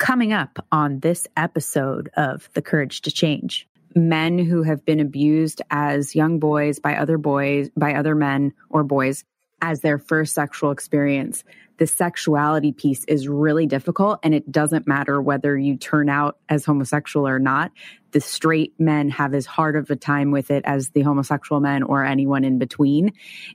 Coming up on this episode of The Courage to Change, men who have been abused as young boys by other boys, by other men or boys as their first sexual experience. The sexuality piece is really difficult, and it doesn't matter whether you turn out as homosexual or not. The straight men have as hard of a time with it as the homosexual men or anyone in between.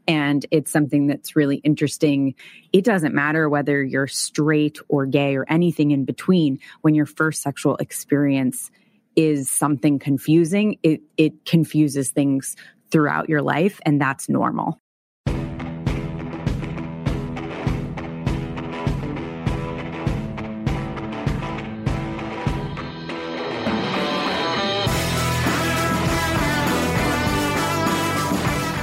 And it's something that's really interesting. It doesn't matter whether you're straight or gay or anything in between when your first sexual experience is something confusing, it, it confuses things throughout your life, and that's normal.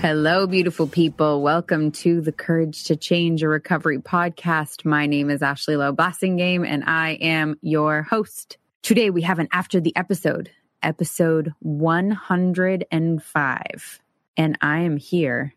Hello, beautiful people. Welcome to the Courage to Change a Recovery podcast. My name is Ashley Loeb Blassingame, and I am your host. Today, we have an after the episode, episode 105. And I am here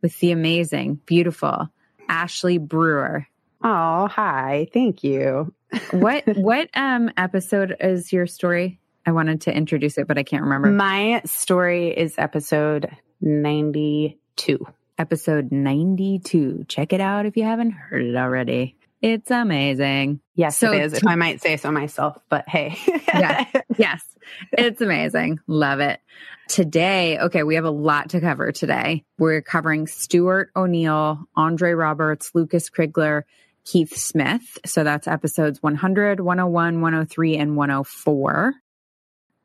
with the amazing, beautiful Ashley Brewer. Oh, hi. Thank you. what what um episode is your story? I wanted to introduce it, but I can't remember. My story is episode 92. Episode 92. Check it out if you haven't heard it already. It's amazing. Yes, so it is, if I might say so myself, but hey. yeah, yes, it's amazing. Love it. Today, okay, we have a lot to cover today. We're covering Stuart O'Neill, Andre Roberts, Lucas Crigler, Keith Smith. So that's episodes 100, 101, 103, and 104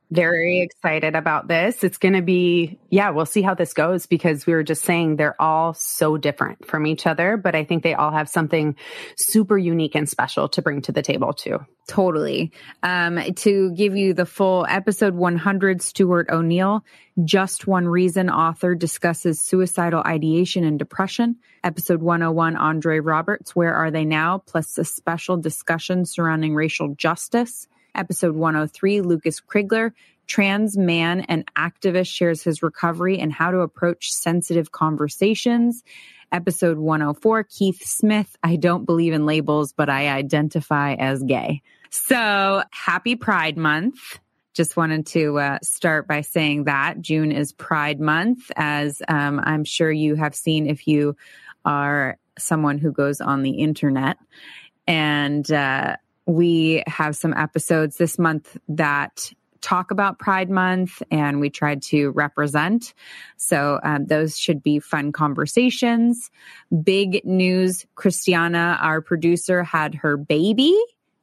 very excited about this. It's going to be, yeah, we'll see how this goes because we were just saying they're all so different from each other, but I think they all have something super unique and special to bring to the table too. Totally. Um, to give you the full episode 100, Stuart O'Neill, Just One Reason author discusses suicidal ideation and depression. Episode 101, Andre Roberts, Where Are They Now? Plus a special discussion surrounding racial justice. Episode 103, Lucas Crigler, trans man and activist, shares his recovery and how to approach sensitive conversations. Episode 104, Keith Smith, I don't believe in labels, but I identify as gay. So happy Pride Month. Just wanted to uh, start by saying that June is Pride Month, as um, I'm sure you have seen if you are someone who goes on the internet. And uh, we have some episodes this month that talk about Pride Month and we tried to represent. So um, those should be fun conversations. Big news Christiana, our producer, had her baby.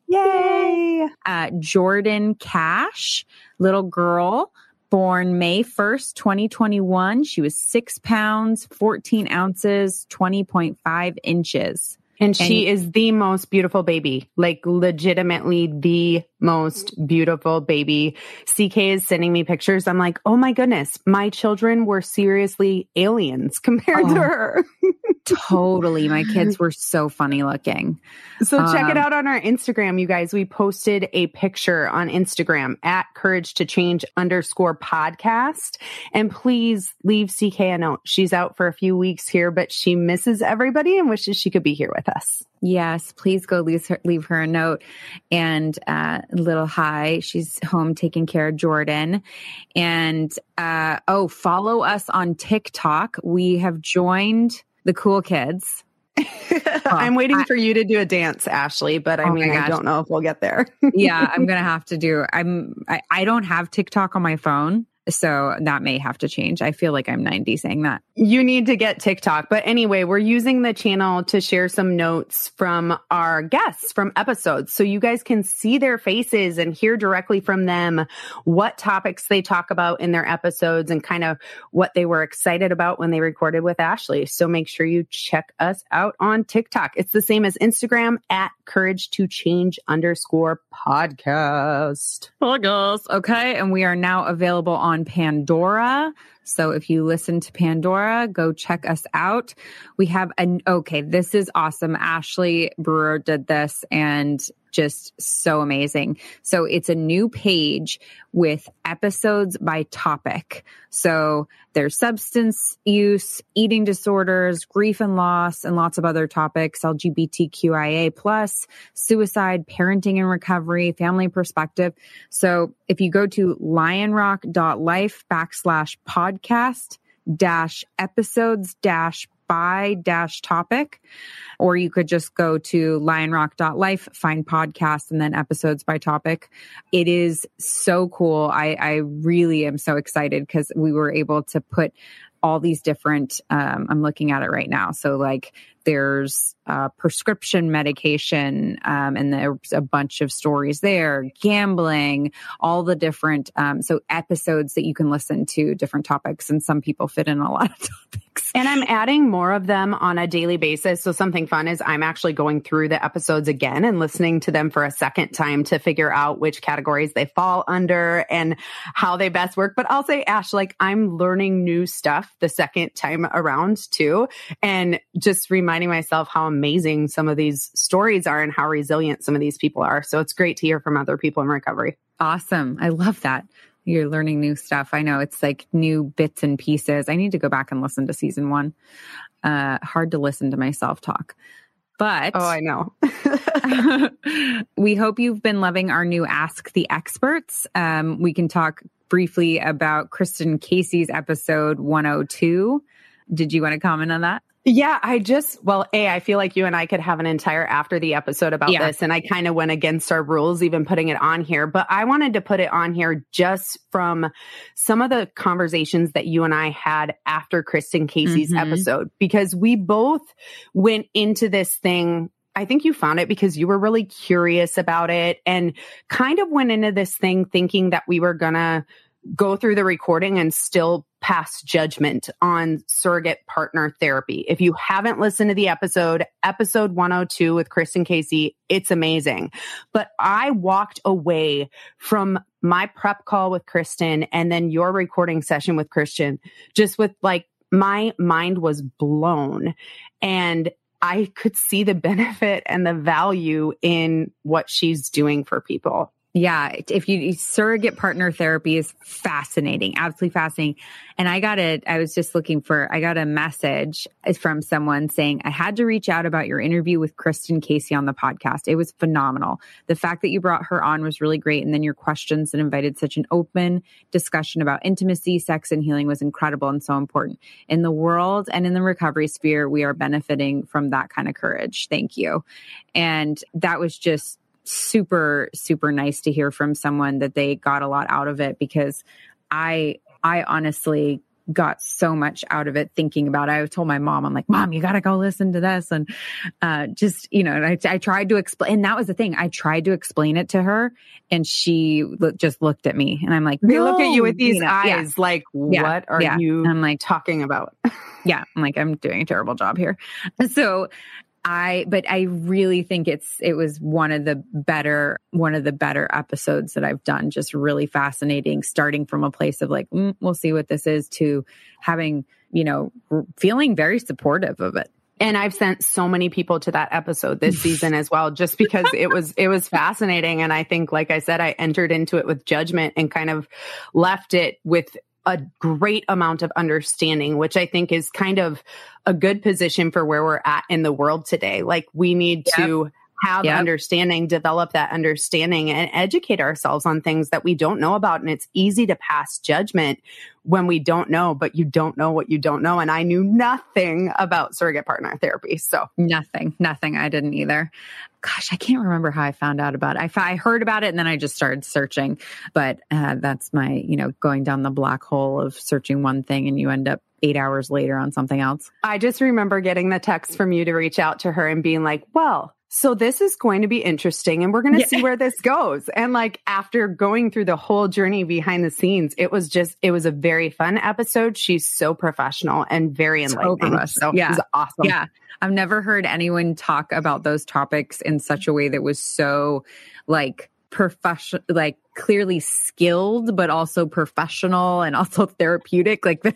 Yay! Uh, Jordan Cash, little girl. Born May 1st, 2021. She was six pounds, 14 ounces, 20.5 inches. And she and, is the most beautiful baby, like legitimately the most beautiful baby. CK is sending me pictures. I'm like, oh my goodness, my children were seriously aliens compared oh, to her. totally. My kids were so funny looking. So um, check it um, out on our Instagram, you guys. We posted a picture on Instagram at courage to change underscore podcast. And please leave CK a note. She's out for a few weeks here, but she misses everybody and wishes she could be here with us. Yes, please go leave her, leave her a note and uh, little hi. She's home taking care of Jordan. And uh, oh, follow us on TikTok. We have joined the cool kids. I'm waiting I, for you to do a dance, Ashley, but I oh mean, I don't know if we'll get there. yeah, I'm gonna have to do. I'm. I, I don't have TikTok on my phone, So that may have to change. I feel like I'm 90 saying that. You need to get TikTok. But anyway, we're using the channel to share some notes from our guests from episodes. So you guys can see their faces and hear directly from them what topics they talk about in their episodes and kind of what they were excited about when they recorded with Ashley. So make sure you check us out on TikTok. It's the same as Instagram at courage to change underscore podcast. Podcast. Okay. And we are now available on Pandora. So if you listen to Pandora, go check us out. We have an, okay, this is awesome. Ashley Brewer did this and just so amazing. So it's a new page with episodes by topic. So there's substance use, eating disorders, grief and loss, and lots of other topics, LGBTQIA plus, suicide, parenting and recovery, family perspective. So if you go to lionrock.life backslash podcast dash episodes dash by dash topic, or you could just go to lionrock.life, find podcasts and then episodes by topic. It is so cool. I, I really am so excited because we were able to put all these different um, i'm looking at it right now so like there's uh, prescription medication um, and there's a bunch of stories there gambling all the different um, so episodes that you can listen to different topics and some people fit in a lot of topics. And i'm adding more of them on a daily basis. So something fun is i'm actually going through the episodes again and listening to them for a second time to figure out which categories they fall under and how they best work. But i'll say ash like i'm learning new stuff the second time around too. And just reminding myself how amazing some of these stories are and how resilient some of these people are. So it's great to hear from other people in recovery. Awesome. I love that. You're learning new stuff. I know it's like new bits and pieces. I need to go back and listen to season one. Uh, hard to listen to myself talk. But oh, I know. we hope you've been loving our new Ask the Experts. Um, we can talk briefly about Kristen Casey's episode 102. Did you want to comment on that? Yeah, I just, well, A, I feel like you and I could have an entire after the episode about yeah. this. And I kind of went against our rules, even putting it on here. But I wanted to put it on here just from some of the conversations that you and I had after Kristen Casey's mm-hmm. episode, because we both went into this thing I think you found it because you were really curious about it and kind of went into this thing thinking that we were going to go through the recording and still pass judgment on surrogate partner therapy. If you haven't listened to the episode, episode 102 with Kristen Casey, it's amazing. But I walked away from my prep call with Kristen and then your recording session with Kristen just with like my mind was blown and I could see the benefit and the value in what she's doing for people. Yeah, if you surrogate partner therapy is fascinating, absolutely fascinating. And I got it. I was just looking for. I got a message uh, from someone saying I had to reach out about your interview with Kristen Casey on the podcast. It was phenomenal. The fact that you brought her on was really great, and then your questions and invited such an open discussion about intimacy, sex, and healing was incredible and so important in the world and in the recovery sphere. We are benefiting from that kind of courage. Thank you. And that was just super super nice to hear from someone that they got a lot out of it because I I honestly got so much out of it thinking about it. I told my mom, I'm like, mom, you got to go listen to this. And, uh, just, you know, I, I tried to explain, and that was the thing. I tried to explain it to her and she lo- just looked at me and I'm like, they no. look at you with these you know, eyes yeah. like, what yeah, are yeah. you I'm like talking about? yeah. I'm like, I'm doing a terrible job here. So I, but I really think it's, it was one of the better, one of the better episodes that I've done. Just really fascinating, starting from a place of like, mm, we'll see what this is to having, you know, feeling very supportive of it. And I've sent so many people to that episode this season as well, just because it was, it was fascinating. And I think, like I said, I entered into it with judgment and kind of left it with a great amount of understanding, which I think is kind of a good position for where we're at in the world today. Like we need yep. to have yep. understanding, develop that understanding and educate ourselves on things that we don't know about. And it's easy to pass judgment when we don't know, but you don't know what you don't know. And I knew nothing about surrogate partner therapy. So nothing, nothing. I didn't either. Gosh, I can't remember how I found out about it. I, I heard about it and then I just started searching. But uh, that's my, you know, going down the black hole of searching one thing and you end up eight hours later on something else. I just remember getting the text from you to reach out to her and being like, well, so this is going to be interesting and we're going to yeah. see where this goes. And like after going through the whole journey behind the scenes, it was just, it was a very fun episode. She's so professional and very enlightening. So, so yeah. awesome. Yeah. I've never heard anyone talk about those topics in such a way that was so like professional, like clearly skilled, but also professional and also therapeutic. Like the,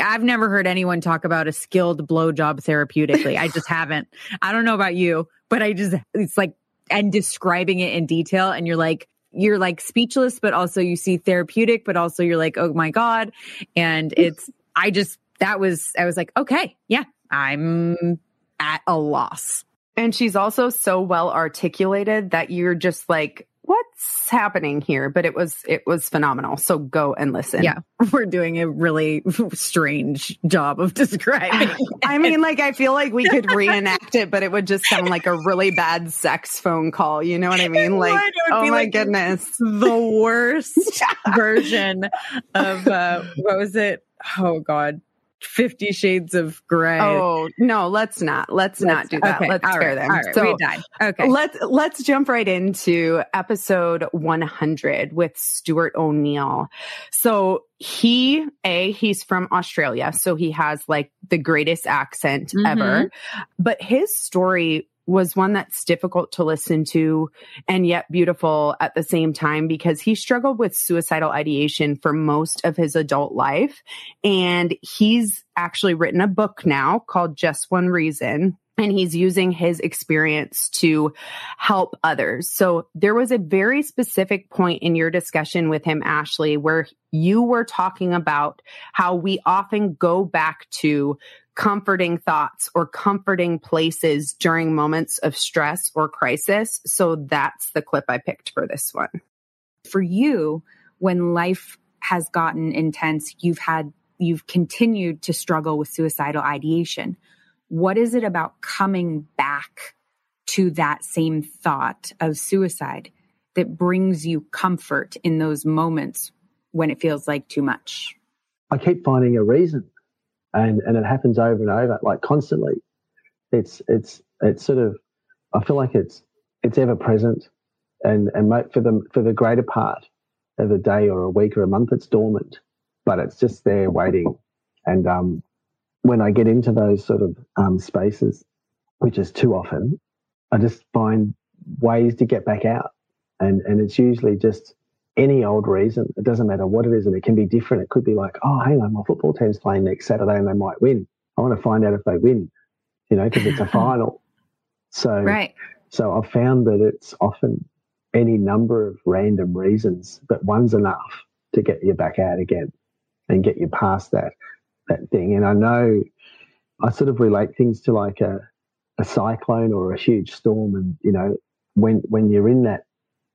I've never heard anyone talk about a skilled blowjob therapeutically. I just haven't. I don't know about you, but I just, it's like, and describing it in detail and you're like, you're like speechless, but also you see therapeutic, but also you're like, oh my God. And it's, I just, that was, I was like, okay, yeah, I'm at a loss. And she's also so well articulated that you're just like, what's happening here? But it was it was phenomenal. So go and listen. Yeah, we're doing a really strange job of describing. I mean, like I feel like we could reenact it, but it would just sound like a really bad sex phone call. You know what I mean? Like, oh my like goodness, the worst version of uh, what was it? Oh God, Fifty Shades of Grey. Oh no, let's not. Let's, let's not do that. Okay, let's spare right, them. Right, so Okay. Let's let's jump right into episode 100 with Stuart O'Neill. So he a he's from Australia, so he has like the greatest accent mm-hmm. ever. But his story was one that's difficult to listen to and yet beautiful at the same time because he struggled with suicidal ideation for most of his adult life. And he's actually written a book now called Just One Reason and he's using his experience to help others. So there was a very specific point in your discussion with him, Ashley, where you were talking about how we often go back to comforting thoughts or comforting places during moments of stress or crisis. So that's the clip I picked for this one. For you, when life has gotten intense, you've had, you've continued to struggle with suicidal ideation. What is it about coming back to that same thought of suicide that brings you comfort in those moments when it feels like too much? I keep finding a reason and and it happens over and over, like constantly. It's it's it's sort of I feel like it's it's ever present, and and for the for the greater part of a day or a week or a month, it's dormant, but it's just there waiting. And um, when I get into those sort of um, spaces, which is too often, I just find ways to get back out, and and it's usually just any old reason. It doesn't matter what it is, and it can be different. It could be like, oh, hang on, my football team's playing next Saturday and they might win. I want to find out if they win, you know, because it's a final. So, right. So I've found that it's often any number of random reasons, but one's enough to get you back out again and get you past that that thing. And I know I sort of relate things to like a a cyclone or a huge storm, and you know, when when you're in that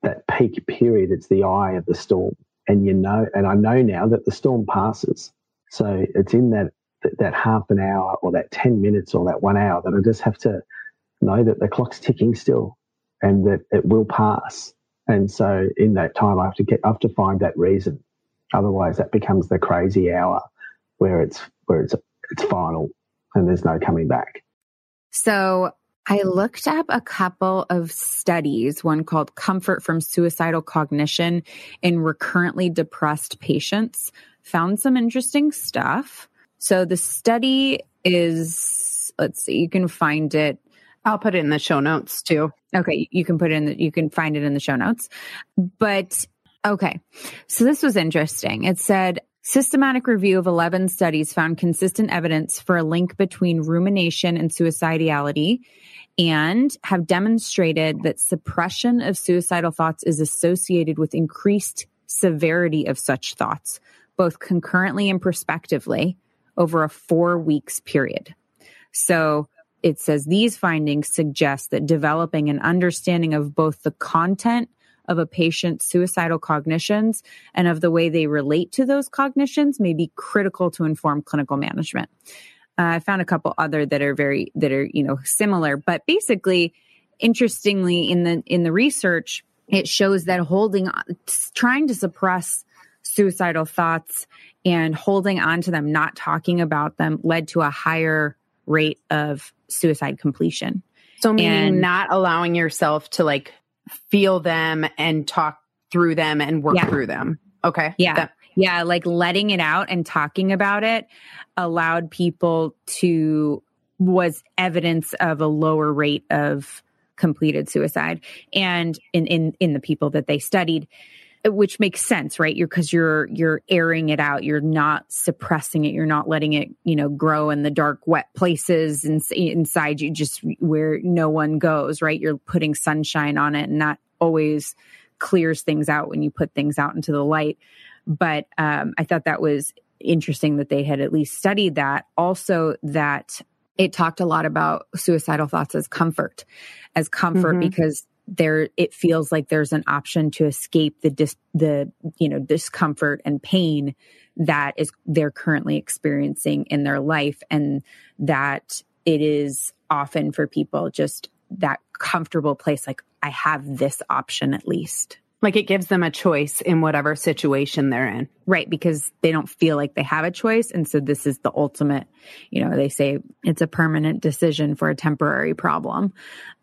that peak period, it's the eye of the storm. And you know, and I know now that the storm passes. So it's in that that half an hour or that 10 minutes or that one hour that I just have to know that the clock's ticking still and that it will pass. And so in that time, I have to get, I have to find that reason. Otherwise, that becomes the crazy hour where it's, where it's, it's final and there's no coming back. So I looked up a couple of studies, one called Comfort from Suicidal Cognition in Recurrently Depressed Patients, found some interesting stuff. So the study is, let's see, you can find it. I'll put it in the show notes too. Okay, you can put it in the, you can find it in the show notes. But okay, so this was interesting. It said Systematic review of 11 studies found consistent evidence for a link between rumination and suicidality and have demonstrated that suppression of suicidal thoughts is associated with increased severity of such thoughts, both concurrently and prospectively over a four weeks period. So it says these findings suggest that developing an understanding of both the content of a patient's suicidal cognitions and of the way they relate to those cognitions may be critical to inform clinical management. Uh, I found a couple other that are very that are you know similar, but basically interestingly in the in the research it shows that holding trying to suppress suicidal thoughts and holding on to them not talking about them led to a higher rate of suicide completion so meaning and, not allowing yourself to like feel them and talk through them and work yeah. through them. Okay. Yeah. That- yeah like letting it out and talking about it allowed people to was evidence of a lower rate of completed suicide and in in in the people that they studied which makes sense right? You're because you're you're airing it out. You're not suppressing it. You're not letting it you know grow in the dark wet places and inside you just where no one goes right? You're putting sunshine on it and that always clears things out when you put things out into the light. But um, i thought that was interesting that they had at least studied that. Also that it talked a lot about suicidal thoughts as comfort, as comfort mm-hmm. because there it feels like there's an option to escape the dis, the you know discomfort and pain that is they're currently experiencing in their life and that it is often for people just that comfortable place like I have this option at least. Like it gives them a choice in whatever situation they're in. Right. Because they don't feel like they have a choice. And so this is the ultimate, you know, they say it's a permanent decision for a temporary problem.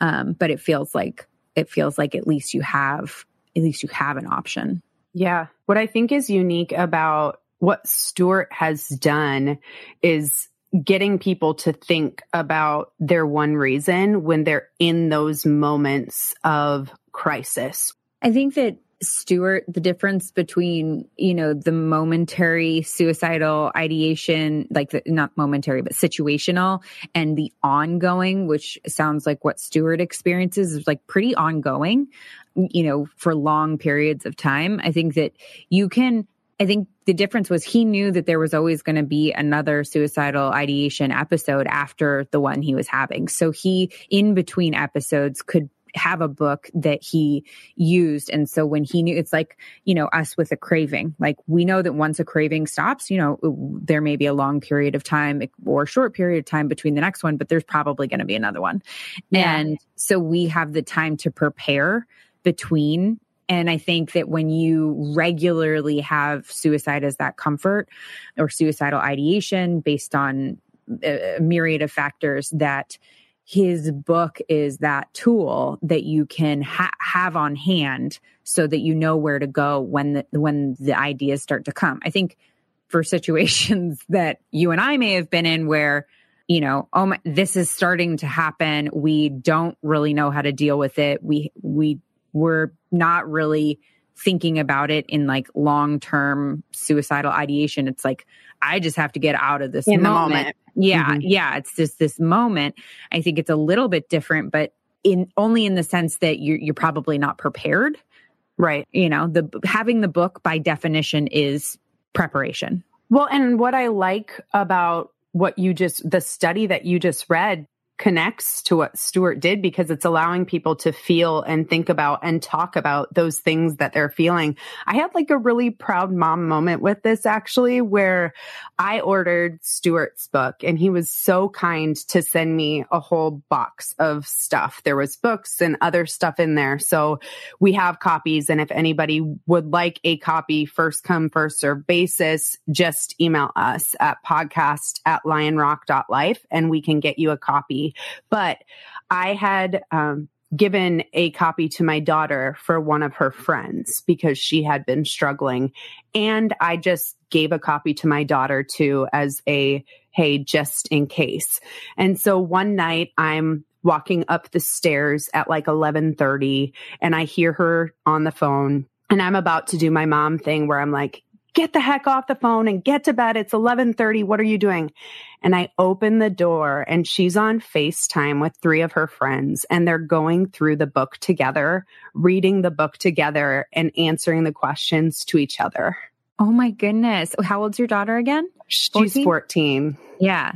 Um, but it feels like, it feels like at least you have, at least you have an option. Yeah. What I think is unique about what Stuart has done is getting people to think about their one reason when they're in those moments of crisis I think that Stuart, the difference between, you know, the momentary suicidal ideation, like the, not momentary, but situational and the ongoing, which sounds like what Stuart experiences is like pretty ongoing, you know, for long periods of time. I think that you can, I think the difference was he knew that there was always going to be another suicidal ideation episode after the one he was having. So he, in between episodes, could have a book that he used. And so when he knew, it's like, you know, us with a craving, like we know that once a craving stops, you know, there may be a long period of time or a short period of time between the next one, but there's probably going to be another one. Yeah. And so we have the time to prepare between and I think that when you regularly have suicide as that comfort or suicidal ideation based on a myriad of factors, that his book is that tool that you can ha- have on hand so that you know where to go when the when the ideas start to come. I think for situations that you and I may have been in where you know, oh my, this is starting to happen. We don't really know how to deal with it. We we we're not really thinking about it in like long term suicidal ideation. It's like I just have to get out of this in moment. the moment. Yeah, mm-hmm. yeah. It's just this moment. I think it's a little bit different, but in only in the sense that you're you're probably not prepared. Right. You know, the having the book by definition is preparation. Well, and what I like about what you just the study that you just read connects to what Stuart did because it's allowing people to feel and think about and talk about those things that they're feeling. I had like a really proud mom moment with this actually, where I ordered Stuart's book and he was so kind to send me a whole box of stuff. There was books and other stuff in there. So we have copies. And if anybody would like a copy, first come, first serve basis, just email us at podcast at lionrock.life and we can get you a copy but I had um, given a copy to my daughter for one of her friends because she had been struggling. And I just gave a copy to my daughter too as a, hey, just in case. And so one night I'm walking up the stairs at like 11:30 and I hear her on the phone and I'm about to do my mom thing where I'm like get the heck off the phone and get to bed. It's 1130. What are you doing? And I open the door and she's on FaceTime with three of her friends and they're going through the book together, reading the book together and answering the questions to each other. Oh my goodness. How old's your daughter again? She's 14. 14. Yeah.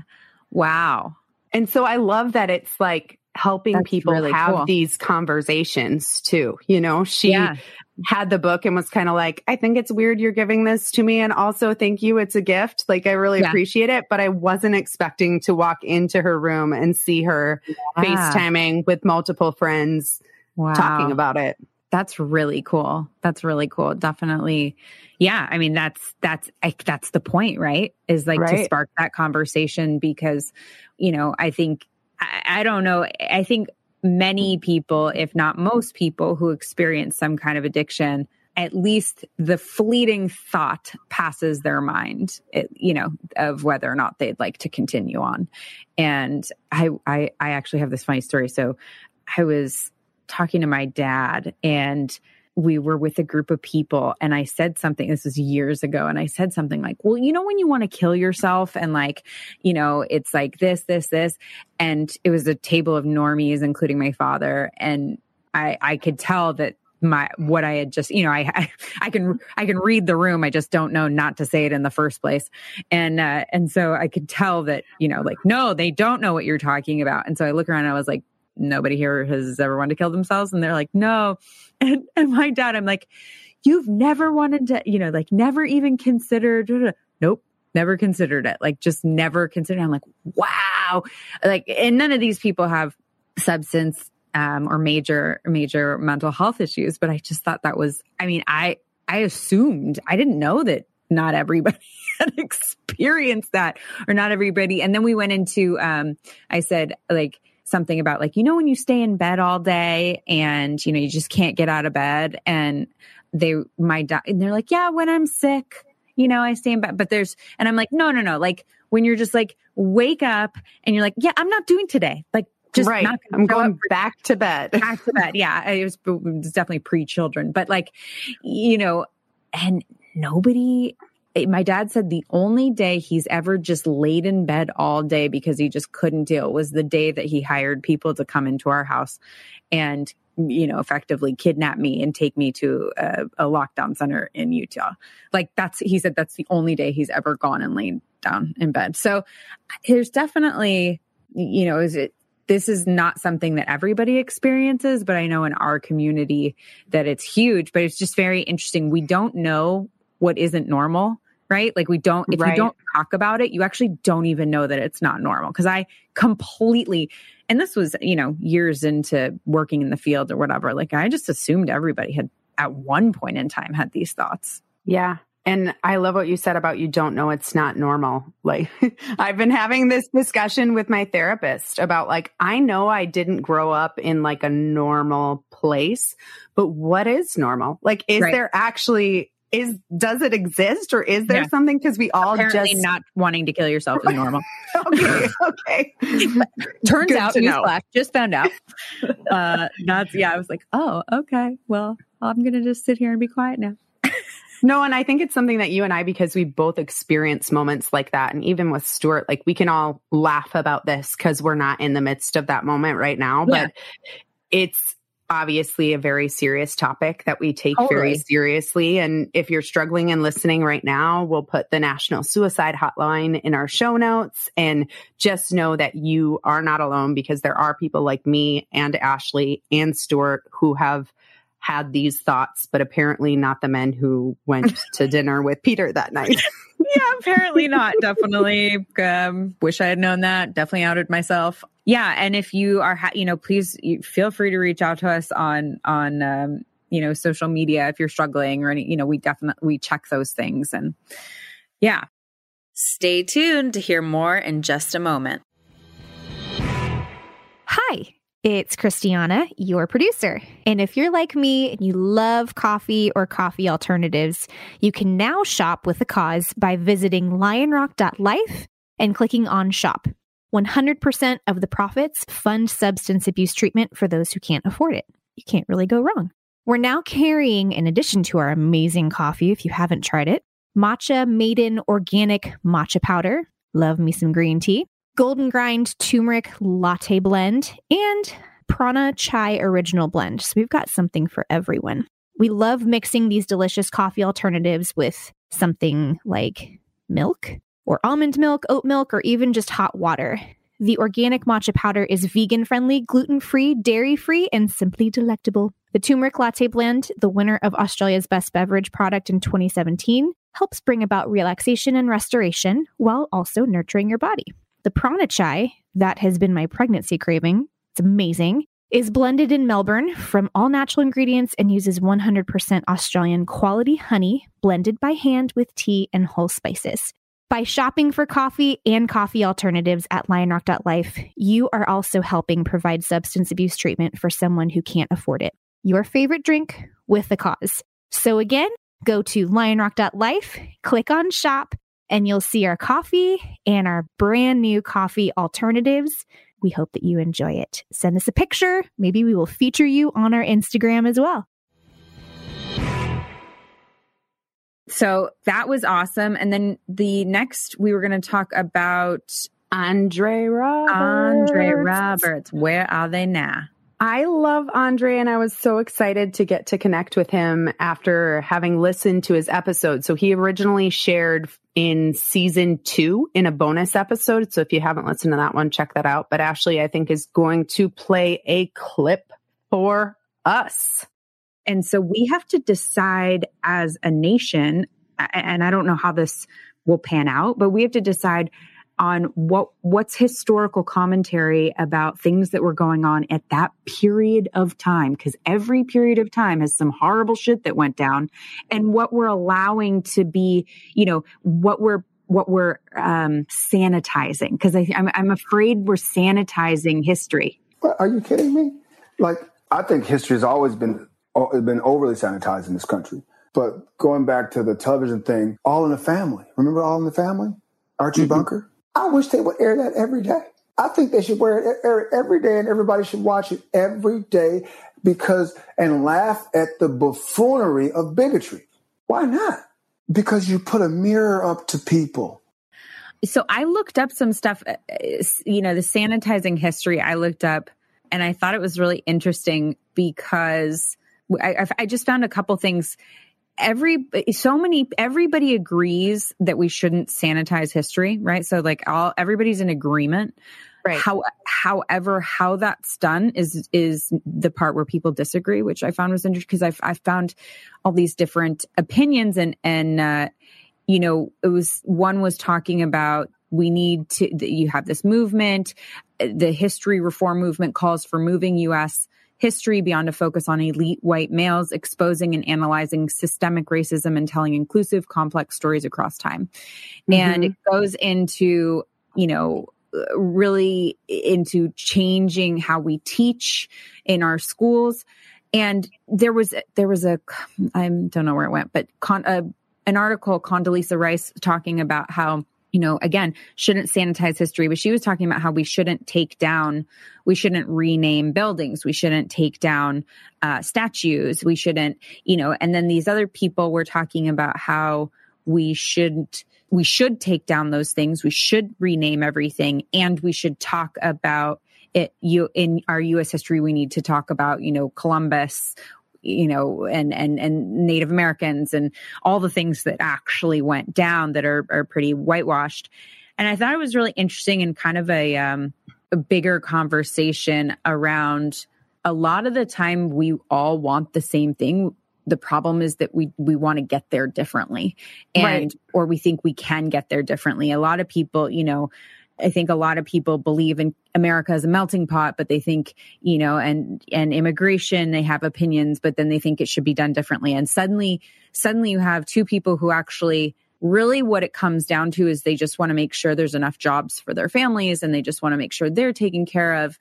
Wow. And so I love that it's like helping That's people really have cool. these conversations too. You know, she yeah had the book and was kind of like, I think it's weird you're giving this to me. And also, thank you. It's a gift. Like, I really yeah. appreciate it. But I wasn't expecting to walk into her room and see her yeah. FaceTiming with multiple friends wow. talking about it. That's really cool. That's really cool. Definitely. Yeah. I mean, that's, that's, I, that's the point, right? Is like right. to spark that conversation because, you know, I think, I, I don't know. I think many people, if not most people who experience some kind of addiction, at least the fleeting thought passes their mind, you know, of whether or not they'd like to continue on. And I, I, I actually have this funny story. So I was talking to my dad and we were with a group of people and I said something, this was years ago, and I said something like, well, you know, when you want to kill yourself and like, you know, it's like this, this, this. And it was a table of normies, including my father. And I, I could tell that my what I had just you know I, I, can I can read the room I just don't know not to say it in the first place and uh, and so I could tell that you know like no they don't know what you're talking about and so I look around and I was like nobody here has ever wanted to kill themselves. And they're like, no. And, and my dad, I'm like, you've never wanted to, you know, like never even considered, nope, never considered it. Like just never considered. I'm like, wow. Like, and none of these people have substance um, or major, major mental health issues. But I just thought that was, I mean, I, I assumed, I didn't know that not everybody had experienced that or not everybody. And then we went into, um, I said, like, something about like, you know, when you stay in bed all day and, you know, you just can't get out of bed. And they, my, dad, and they're like, yeah, when I'm sick, you know, I stay in bed. But there's, and I'm like, no, no, no. Like when you're just like, wake up and you're like, yeah, I'm not doing today. Like, just right. I'm going back to bed. back to bed. Yeah. It was, it was definitely pre children, but like, you know, and nobody Eh, my dad said the only day he's ever just laid in bed all day because he just couldn't deal was the day that he hired people to come into our house and mm, you know effectively kidnap me and take me to a, a lockdown center in utah. Like that's he said that's the only day he's ever gone and laid down in bed. So there's definitely you know is it this is not something that everybody experiences, but I know in our community that it's huge, but it's just very interesting. We don't know what isn't normal right? Like we don't, if right. you don't talk about it, you actually don't even know that it's not normal. Cause I completely, and this was, you know, years into working in the field or whatever. Like I just assumed everybody had at one point in time had these thoughts. Yeah. And I love what you said about you don't know it's not normal. Like I've been having this discussion with my therapist about like I know I didn't grow up in like a normal place, but what is normal? Like is right. there actually is does it exist or is there yeah. something because we all Apparently just not wanting to kill yourself is normal okay okay turns Good out newsflash just found out uh that's yeah i was like oh okay well i'm gonna just sit here and be quiet now no, and I think it's something that you and I, because we both experience moments like that. And even with Stuart, like we can all laugh about this because we're not in the midst of that moment right now. Yeah. But it's obviously a very serious topic that we take totally. very seriously. And if you're struggling and listening right now, we'll put the National Suicide Hotline in our show notes. And just know that you are not alone because there are people like me and Ashley and Stuart who have had these thoughts, but apparently not the men who went to dinner with Peter that night. yeah, apparently not. Definitely um, wish I had known that. Definitely outed myself. Yeah, and if you are, ha- you know, please feel free to reach out to us on on um, you know social media if you're struggling or any. You know, we definitely we check those things and yeah. Stay tuned to hear more in just a moment. Hi. It's Christiana, your producer. And if you're like me and you love coffee or coffee alternatives, you can now shop with a cause by visiting lionrock.life and clicking on shop. 100% of the profits fund substance abuse treatment for those who can't afford it. You can't really go wrong. We're now carrying, in addition to our amazing coffee, if you haven't tried it, matcha maiden organic matcha powder. Love me some green tea golden grind turmeric latte blend, and prana chai original blend. So we've got something for everyone. We love mixing these delicious coffee alternatives with something like milk or almond milk, oat milk, or even just hot water. The organic matcha powder is vegan friendly, gluten free, dairy free, and simply delectable. The turmeric latte blend, the winner of Australia's best beverage product in 2017, helps bring about relaxation and restoration while also nurturing your body. The prana chai, that has been my pregnancy craving, it's amazing, is blended in Melbourne from all natural ingredients and uses 100% Australian quality honey blended by hand with tea and whole spices. By shopping for coffee and coffee alternatives at lionrock.life, you are also helping provide substance abuse treatment for someone who can't afford it. Your favorite drink with the cause. So again, go to lionrock.life, click on shop, and you'll see our coffee and our brand new coffee alternatives. We hope that you enjoy it. Send us a picture. Maybe we will feature you on our Instagram as well. So that was awesome. And then the next, we were going to talk about Andre Roberts. Andre Roberts. Where are they now? I love Andre and I was so excited to get to connect with him after having listened to his episode. So he originally shared in season two in a bonus episode. So if you haven't listened to that one, check that out. But Ashley, I think, is going to play a clip for us. And so we have to decide as a nation, and I don't know how this will pan out, but we have to decide on what what's historical commentary about things that were going on at that period of time because every period of time has some horrible shit that went down and what we're allowing to be you know what we're what we're um, sanitizing because I'm, I'm afraid we're sanitizing history. Are you kidding me? Like i think history has always been been overly sanitized in this country but going back to the television thing all in the family remember all in the family archie mm-hmm. bunker I wish they would air that every day. I think they should wear it, air it every day, and everybody should watch it every day because and laugh at the buffoonery of bigotry. Why not? Because you put a mirror up to people. So I looked up some stuff, uh, you know, the sanitizing history. I looked up, and I thought it was really interesting because I, I just found a couple things. Every so many everybody agrees that we shouldn't sanitize history right? So like all everybody's in agreement. Right. How however how that's done is is the part where people disagree which i found was interesting because i've i've found all these different opinions and and uh you know it was one was talking about we need to you have this movement. The history reform movement calls for moving us history beyond a focus on elite white males, exposing and analyzing systemic racism and telling inclusive, complex stories across time. Mm-hmm. And it goes into, you know, really into changing how we teach in our schools. And there was there was a I don't know where it went, but con, uh, an article Condoleezza Rice talking about how you know, again, shouldn't sanitize history, but she was talking about how we shouldn't take down, we shouldn't rename buildings, we shouldn't take down uh, statues, we shouldn't, you know, and then these other people were talking about how we shouldn't, we should take down those things, we should rename everything, and we should talk about it. You in our US history we need to talk about you know Columbus you know, and and and Native Americans and all the things that actually went down that are are pretty whitewashed. And I thought it was really interesting and kind of a um, a bigger conversation around a lot of the time we all want the same thing the problem is that we we want to get there differently and right. or we think we can get there differently a lot of people you know I think a lot of people believe in America as a melting pot, but they think, you know, and and immigration, they have opinions, but then they think it should be done differently. And suddenly, suddenly you have two people who actually really what it comes down to is they just want to make sure there's enough jobs for their families and they just want to make sure they're taken care of.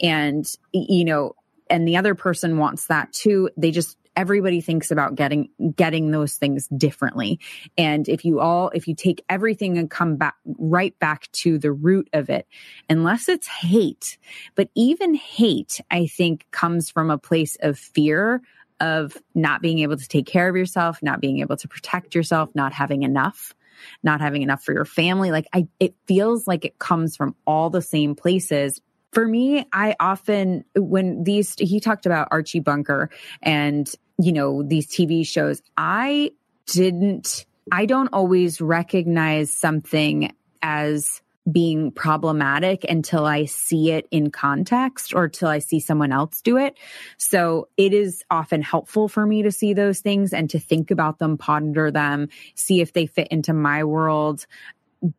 And, you know, and the other person wants that too. They just everybody thinks about getting getting those things differently. And if you all if you take everything and come back right back to the root of it unless it's hate but even hate i think comes from a place of fear of not being able to take care of yourself not being able to protect yourself not having enough not having enough for your family. Like i it feels like it comes from all the same places. For me, I often, when these, he talked about Archie Bunker and you know, these TV shows, I didn't, I don't always recognize something as being problematic until I see it in context or till I see someone else do it. So it is often helpful for me to see those things and to think about them, ponder them, see if they fit into my world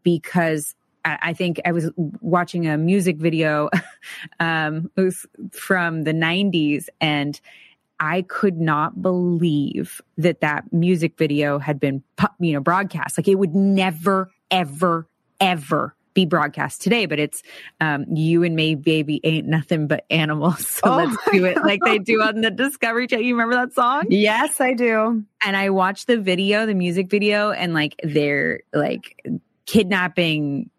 because I think I was watching a music video um, it was from the 90s and I could not believe that that music video had been, you know, broadcast. Like it would never, ever, ever be broadcast today, but it's um, you and me, baby, ain't nothing but animals. So oh let's do it like they do on the Discovery Channel. You remember that song? Yes, I do. And I watched the video, the music video, and like they're like kidnapping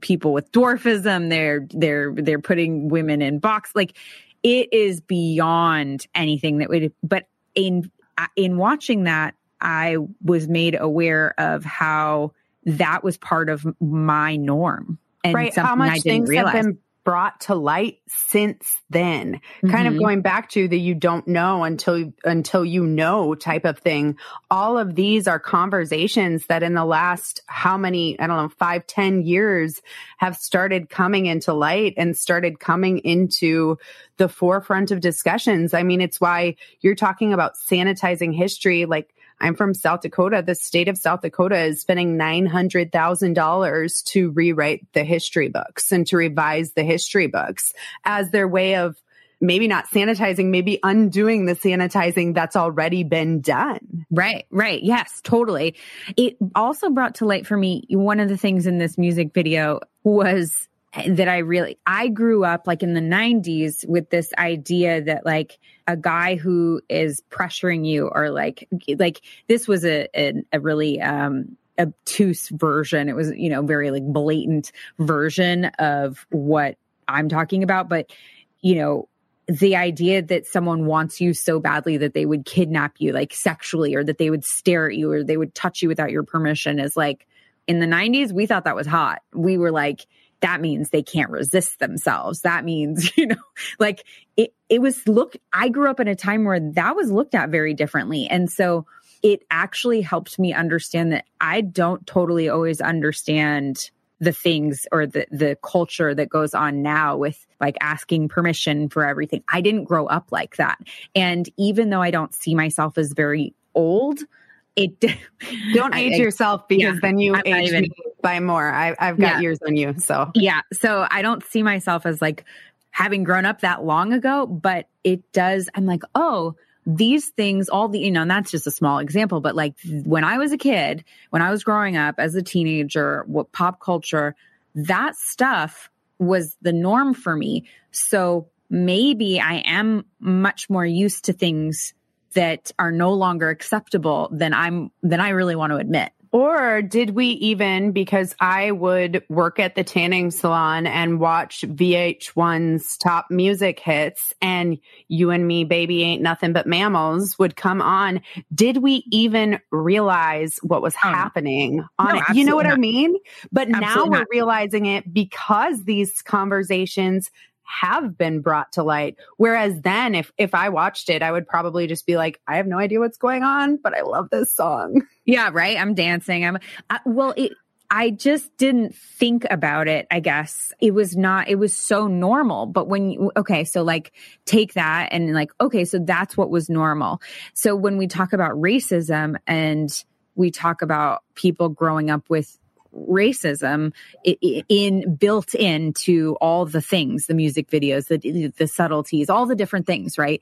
people with dwarfism. They're they're they're putting women in box. Like it is beyond anything that would. But in in watching that, I was made aware of how that was part of my norm and right. something how much I didn't things realize. Have been brought to light since then mm-hmm. kind of mm-hmm. going back to the you don't know until until you know type of thing all of these are conversations that in the last how many i don't know five ten years have started coming into light and started coming into the forefront of discussions i mean it's why you're talking about sanitizing history like I'm from South Dakota. The state of South Dakota is spending $900,000 to rewrite the history books and to revise the history books as their way of maybe not sanitizing, maybe undoing the sanitizing that's already been done. Right, right. Yes, totally. It also brought to light for me one of the things in this music video was that I really I grew up like in the 90s with this idea that like a guy who is pressuring you or like like this was a a, a really um obtuse version. It was you know very like blatant version of what I'm talking about. But you know the idea that someone wants you so badly that they would kidnap you like sexually or that they would stare at you or they would touch you without your permission is like in the 90s we thought that was hot. We were like that means they can't resist themselves. That means, you know, like it, it was look, I grew up in a time where that was looked at very differently. And so it actually helped me understand that I don't totally always understand the things or the the culture that goes on now with like asking permission for everything. I didn't grow up like that. And even though I don't see myself as very old, it don't age I, yourself because yeah, then you I'm age even, me by more. I, have got yeah. years on you. So yeah. So I don't see myself as like having grown up that long ago, but it does. I'm like, oh, these things, all the, you know, and that's just a small example, but like when I was a kid, when I was growing up as a teenager, what pop culture, that stuff was the norm for me. So maybe I am much more used to things that are no longer acceptable than I'm than I really want to admit. Or did we even, because I would work at the tanning salon and watch VH1's top music hits and you and me, baby ain't nothing but mammals would come on. Did we even realize what was oh, happening on no, it? You know what not. I mean? But absolutely now we're not. realizing it because these conversations have been brought to light. Whereas then if if I watched it, I would probably just be like, I have no idea what's going on, but I love this song. Yeah, right. I'm dancing. I'm I, well, it I just didn't think about it, I guess. It was not, it was so normal. But when you, okay, so like take that and like, okay, so that's what was normal. So when we talk about racism and we talk about people growing up with racism in built into all the things the music videos the the subtleties all the different things right?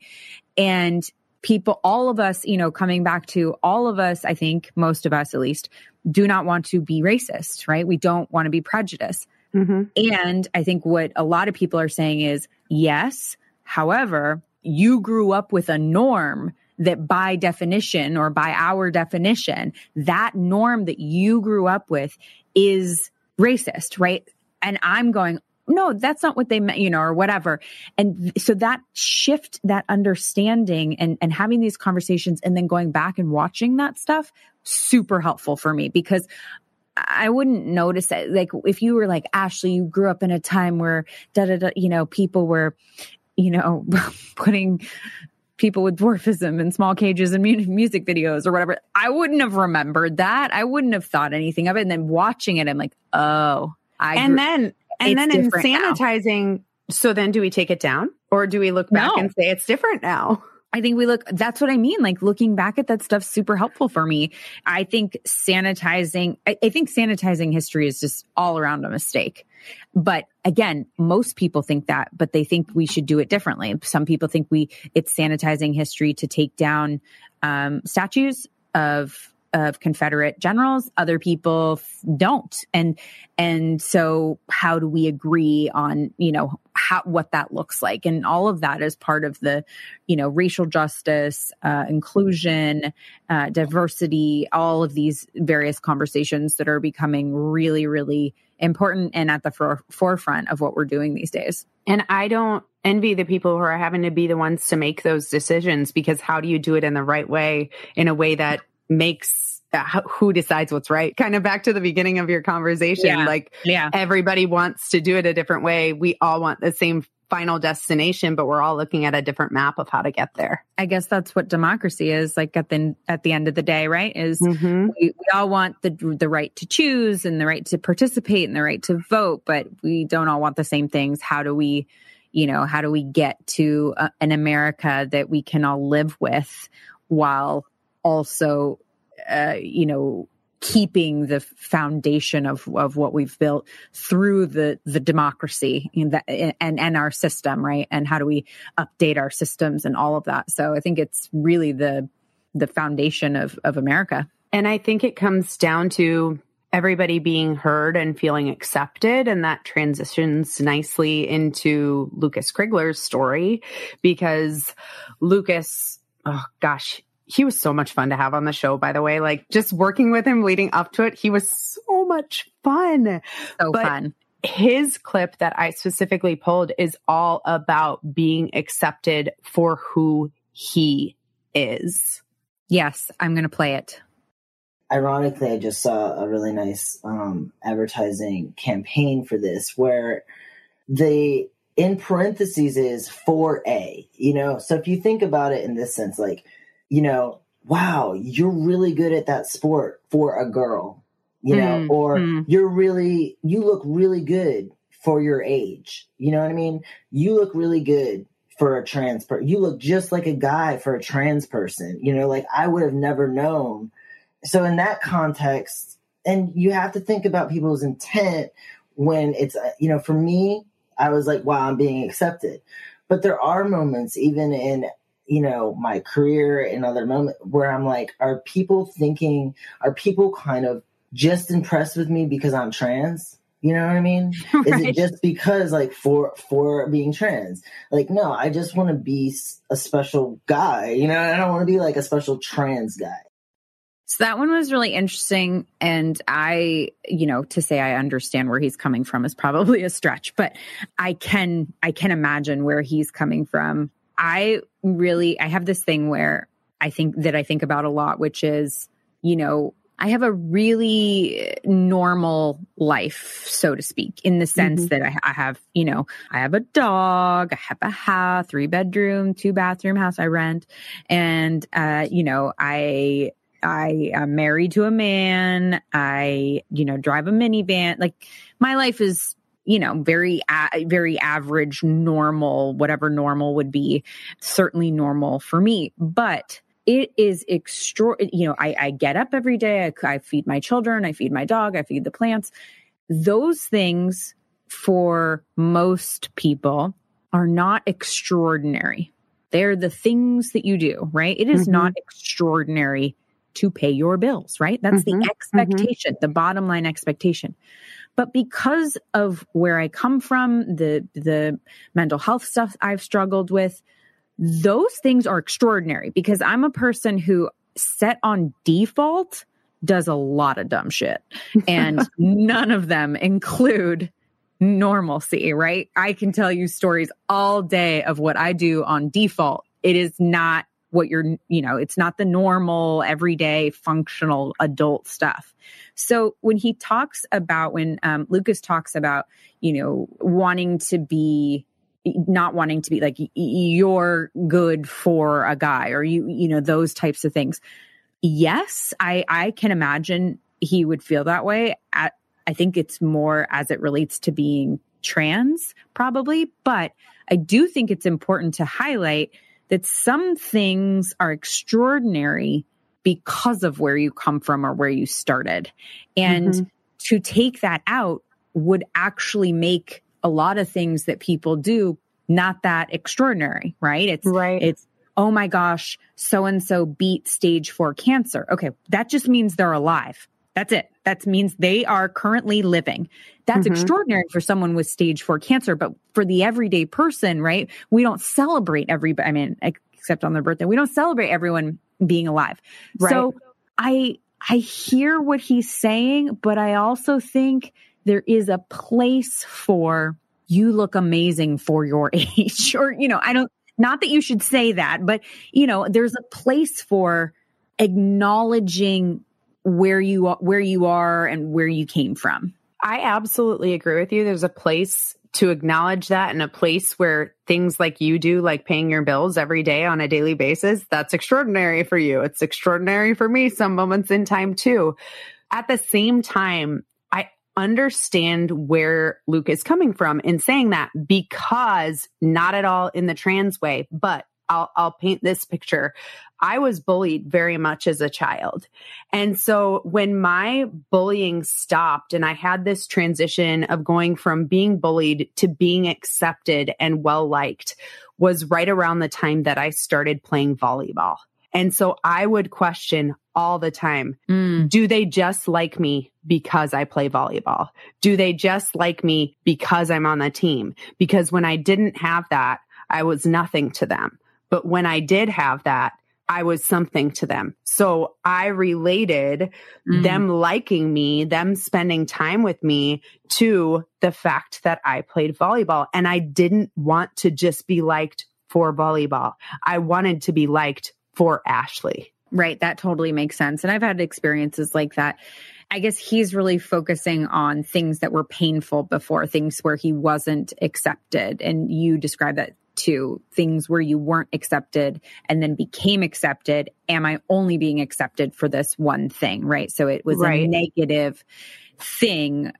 And people all of us you know coming back to all of us i think most of us at least do not want to be racist right? We don't want to be prejudiced. Mm-hmm. and i think what a lot of people are saying is yes however you grew up with a norm that by definition or by our definition, that norm that you grew up with is racist, right? And I'm going, no, that's not what they meant, you know, or whatever. And so that shift, that understanding and, and having these conversations and then going back and watching that stuff, super helpful for me because I wouldn't notice it. Like if you were like, Ashley, you grew up in a time where da da da, you know, people were, you know, putting people with dwarfism in small cages and music videos or whatever. I wouldn't have remembered that. I wouldn't have thought anything of it. And then watching it, I'm like, oh, I and gr- then and then in different now. sanitizing, so then do we take it down or do we look back No. and say it's different now? I think we look, that's what I mean. Like looking back at that stuff, super helpful for me. I think sanitizing, I, I think sanitizing history is just all around a mistake. But again, most people think that, but they think we should do it differently. Some people think we, it's sanitizing history to take down um, statues of of Confederate generals. Other people don't, and and so how do we agree on you know how what that looks like? And all of that is part of the you know racial justice, uh, inclusion, uh, diversity, all of these various conversations that are becoming really really important and at the for- forefront of what we're doing these days. And I don't envy the people who are having to be the ones to make those decisions because how do you do it in the right way, in a way that makes uh, who decides what's right? Kind of back to the beginning of your conversation. Yeah. Like Yeah. everybody wants to do it a different way. We all want the same final destination, but we're all looking at a different map of how to get there. I guess that's what democracy is like at the at the end of the day, right? Is Mm-hmm. we, we all want the the right to choose and the right to participate and the right to vote, but we don't all want the same things. How do we, you know, how do we get to uh, an America that we can all live with while also, uh, you know, keeping the foundation of of what we've built through the the democracy that and and our system, right? And how do we update our systems and all of that? So I think it's really the the foundation of of America. And I think it comes down to everybody being heard and feeling accepted. And that transitions nicely into Lucas Crigler's story because Lucas, oh gosh, he was so much fun to have on the show, by the way. Like just working with him leading up to it, he was so much fun. So But- fun. His clip that I specifically pulled is all about being accepted for who he is. Yes, I'm going to play it. ironically, I just saw a really nice um, advertising campaign for this where the in parentheses is for a, you know. So if you think about it in this sense, like, you know, wow, you're really good at that sport for a girl, you know, Mm, or mm. you're really, you look really good for your age. You know what I mean? You look really good for a trans person. You look just like a guy for a trans person. You know, like I would have never known so in that context and you have to think about people's intent when it's uh, you know for me i was like wow i'm being accepted but there are moments even in you know my career and other moments where i'm like are people thinking are people kind of just impressed with me because i'm trans you know what i mean is it just because like for for being trans like no i just want to be a special guy you know i don't want to be like a special trans guy So that one was really interesting. And I, you know, to say I understand where he's coming from is probably a stretch, but I can, I can imagine where he's coming from. I really, I have this thing where I think that I think about a lot, which is, you know, I have a really normal life, so to speak, in the sense that I, I have, you know, I have a dog, I have a house, three bedroom, two bathroom house I rent. And, uh, you know, I, I am married to a man. I, you know, drive a minivan. Like my life is, you know, very, a- very average, normal, whatever normal would be. Certainly normal for me, but it is extra. You know, I, I get up every day. I, I feed my children. I feed my dog. I feed the plants. Those things for most people are not extraordinary. They're the things that you do, right? It is Mhm. not extraordinary to pay your bills, right? That's Mhm, the expectation, the bottom line expectation. But because of where I come from, the the mental health stuff I've struggled with, those things are extraordinary because I'm a person who set on default does a lot of dumb shit and none of them include normalcy, right? I can tell you stories all day of what I do on default. It is not what you're, you know, it's not the normal, everyday, functional adult stuff. So when he talks about, when um, Lucas talks about, you know, wanting to be, not wanting to be like, you're good for a guy or you, you know, those types of things. Yes, I, I can imagine he would feel that way at I think it's more as it relates to being trans, probably. But I do think it's important to highlight that some things are extraordinary because of where you come from or where you started. And mm-hmm. to take that out would actually make a lot of things that people do not that extraordinary, right? It's right. It's oh my gosh, so and so beat stage 4 cancer. Okay, that just means they're alive. That's it. That means they are currently living. That's mm-hmm. extraordinary for someone with stage 4 cancer, but for the everyday person, right? We don't celebrate every, I mean, except on their birthday. We don't celebrate everyone being alive. Right. So I I hear what he's saying, but I also think there is a place for you look amazing for your age or you know, I don't not that you should say that, but you know, there's a place for acknowledging where you where you are and where you came from. I absolutely agree with you. There's a place to acknowledge that and a place where things like you do, like paying your bills every day on a daily basis, that's extraordinary for you. It's extraordinary for me some moments in time too. At the same time, I understand where Luke is coming from in saying that because not at all in the trans way, but I'll, I'll paint this picture. I was bullied very much as a child. And so when my bullying stopped and I had this transition of going from being bullied to being accepted and well liked was right around the time that I started playing volleyball. And so I would question all the time mm. do they just like me because I play volleyball? Do they just like me because I'm on the team? Because when I didn't have that, I was nothing to them. But when I did have that, I was something to them. So I related mm. them liking me, them spending time with me to the fact that I played volleyball. And I didn't want to just be liked for volleyball. I wanted to be liked for Ashley. Right. That totally makes sense. And I've had experiences like that. I guess he's really focusing on things that were painful before, things where he wasn't accepted. And you describe that to things where you weren't accepted and then became accepted. Am I only being accepted for this one thing? Right. So it was right. a negative thing.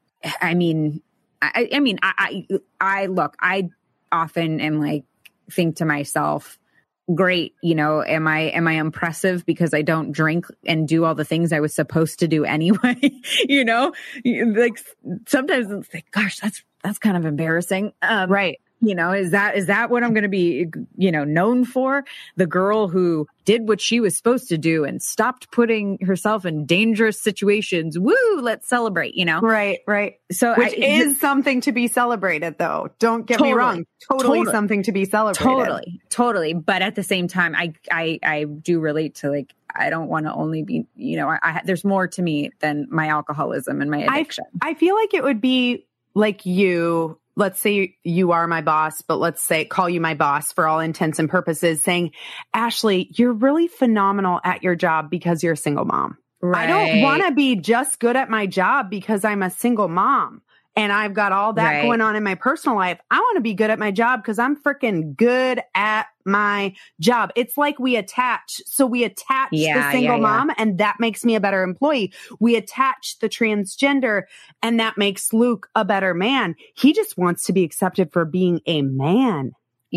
I mean, I, I mean, I, I, I look, I often am like, think to myself, great you know am i am i impressive because i don't drink and do all the things i was supposed to do anyway you know like sometimes it's like gosh that's that's kind of embarrassing um, right you know is that is that what i'm going to be you know known for? The girl who did what she was supposed to do and stopped putting herself in dangerous situations. Woo let's celebrate you know? Right right. So which I, is something to be celebrated though. Don't get totally, me wrong. Totally, totally, something to be celebrated. Totally. Totally. But at the same time i i i do relate to like I don't want to only be, you know, I, I, there's more to me than my alcoholism and my addiction. I, I feel like it would be like you let's say you are my boss, but let's say call you my boss for all intents and purposes, saying, Ashley, you're really phenomenal at your job because you're a single mom. Right. I don't want to be just good at my job because I'm a single mom and I've got all that right. going on in my personal life. I want to be good at my job because I'm freaking good at my job. It's like we attach. So we attach yeah, the single yeah, mom, yeah. and that makes me a better employee. We attach the transgender, and that makes Luke a better man. He just wants to be accepted for being a man.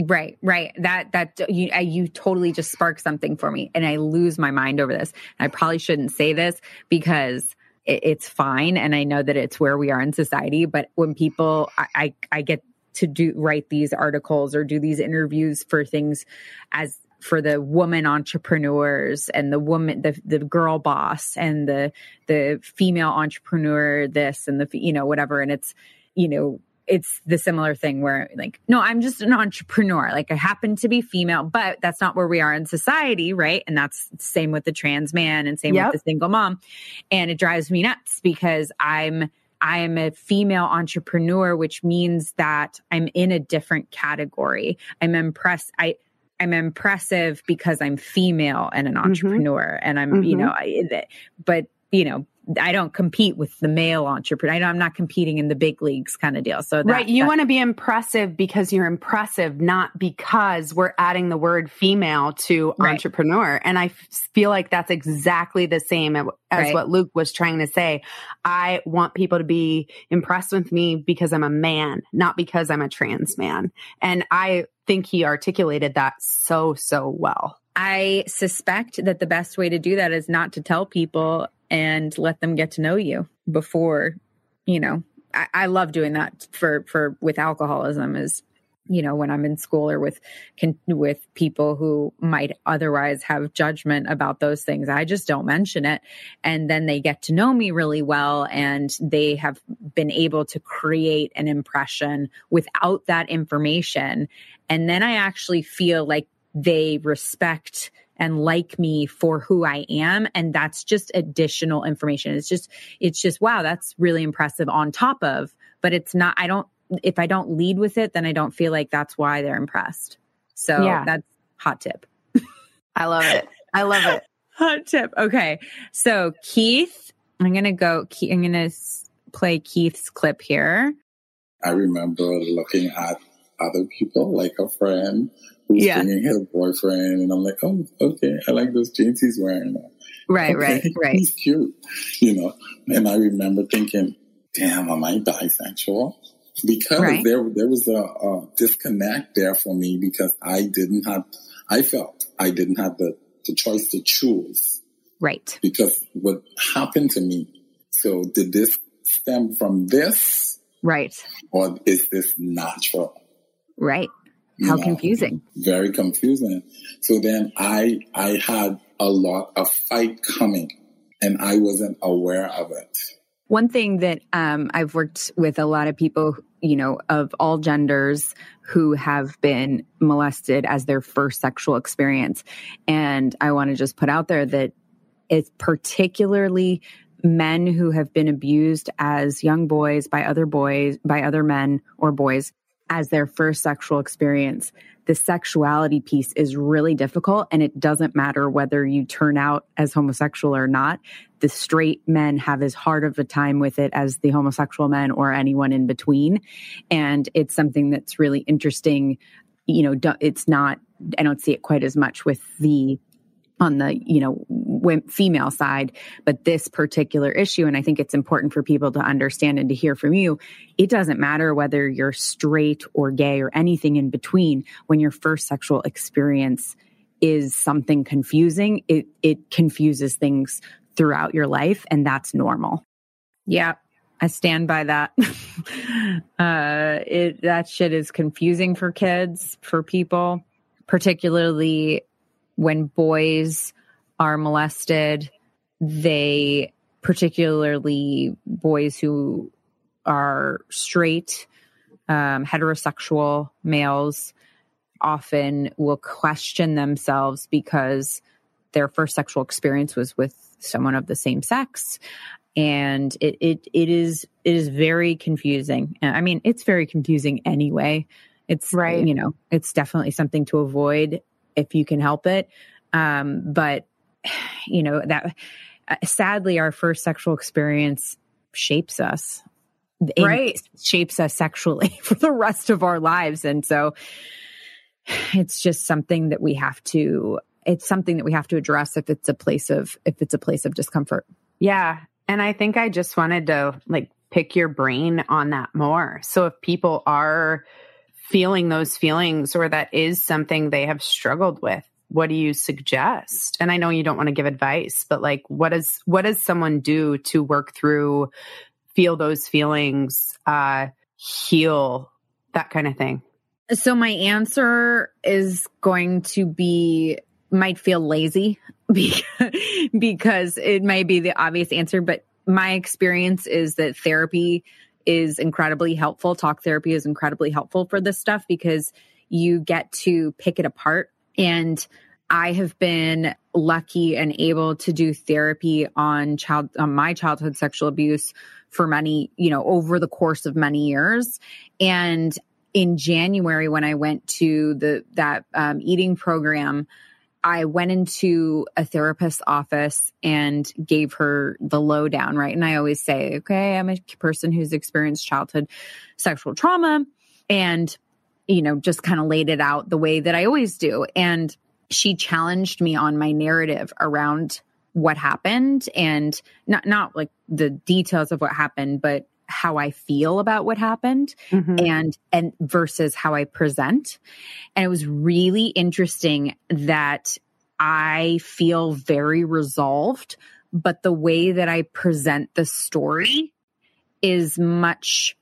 Right, right. That that you you totally just sparked something for me, and I lose my mind over this. I probably shouldn't say this because it, it's fine and i know that it's where we are in society but when people I, I i get to do write these articles or do these interviews for things as for the woman entrepreneurs and the woman the the girl boss and the the female entrepreneur this and the you know whatever and it's you know it's the similar thing where like no i'm just an entrepreneur like i happen to be female but that's not where we are in society right and that's same with the trans man and same yep. with the single mom and it drives me nuts because i'm I am a female entrepreneur, which means that I'm in a different category. I'm impressed. I, I'm impressive because I'm female and an mm-hmm. entrepreneur, mm-hmm. and I'm, mm-hmm. you know, I, but you know, I don't compete with the male entrepreneur. I'm not competing in the big leagues kind of deal. So that, right, you want to be impressive because you're impressive, not because we're adding the word female to Right. entrepreneur. And I f- feel like that's exactly the same as Right. what Luke was trying to say. I want people to be impressed with me because I'm a man, not because I'm a trans man. And I think he articulated that so so well. I suspect that the best way to do that is not to tell people and let them get to know you before, you know. I, I love doing that for for with alcoholism is, you know, when I'm in school or with con, with people who might otherwise have judgment about those things. I just don't mention it, and then they get to know me really well, and they have been able to create an impression without that information, and then I actually feel like they respect and like me for who I am and that's just additional information. It's just it's just wow, that's really impressive on top of, but it's not I don't if I don't lead with it then I don't feel like that's why they're impressed. So Yeah. that's hot tip. I love it. I love it. Hot tip. Okay. So Keith, I'm going to go Ke- I'm going to play Keith's clip here. I remember looking at other people, like a friend who's Yeah. bringing his boyfriend, and I'm like, oh, okay, I like those jeans he's wearing. Right, right, Okay, right. He's cute, you know. And I remember thinking, damn, am I bisexual? Because Right. there, there was a, a disconnect there for me because I didn't have, I felt I didn't have the, the choice to choose Right. because what happened to me. So did this stem from this Right. or is this natural? Right. How know, confusing. Very confusing. So then I I had a lot of fight coming and I wasn't aware of it. One thing that um, I've worked with a lot of people, you know, of all genders who have been molested as their first sexual experience. And I want to just put out there that it's particularly men who have been abused as young boys by other boys, by other men or boys as their first sexual experience. The sexuality piece is really difficult, and it doesn't matter whether you turn out as homosexual or not the straight men have as hard of a time with it as the homosexual men or anyone in between. And it's something that's really interesting. You know, it's not, I don't see it quite as much with the, on the, you know, female side, but this particular issue, and I think it's important for people to understand and to hear from you. It doesn't matter whether you're straight or gay or anything in between when your first sexual experience is something confusing, it, it confuses things throughout your life and that's normal. Yeah, I stand by that. uh it that shit is confusing for kids, for people, particularly when boys are molested, they particularly boys who are straight um heterosexual males often will question themselves because their first sexual experience was with someone of the same sex. And it it it is it is very confusing. I mean it's very confusing anyway. It's Right. you know it's definitely something to avoid if you can help it um but you know that uh, sadly our first sexual experience shapes us Right. shapes us sexually for the rest of our lives and so it's just something that we have to it's something that we have to address if it's a place of if it's a place of discomfort Yeah. And I think I just wanted to like pick your brain on that more. So if people are feeling those feelings or that is something they have struggled with, what do you suggest? And I know you don't want to give advice, but like what does what does someone do to work through feel those feelings, uh heal that kind of thing? so my answer is going to be might feel lazy because, it may be the obvious answer but my experience is that therapy is incredibly helpful talk therapy is incredibly helpful for this stuff because you get to pick it apart and I have been lucky and able to do therapy on child on my childhood sexual abuse for many, you know, over the course of many years. And in January, when I went to the that um, eating program, I went into a therapist's office and gave her the lowdown, right? And I always say, okay, I'm a person who's experienced childhood sexual trauma and, you know, just kind of laid it out the way that I always do. And she challenged me on my narrative around what happened and not not like the details of what happened but how I feel about what happened mm-hmm. and and versus how I present. And it was really interesting that I feel very resolved, but the way that I present the story is much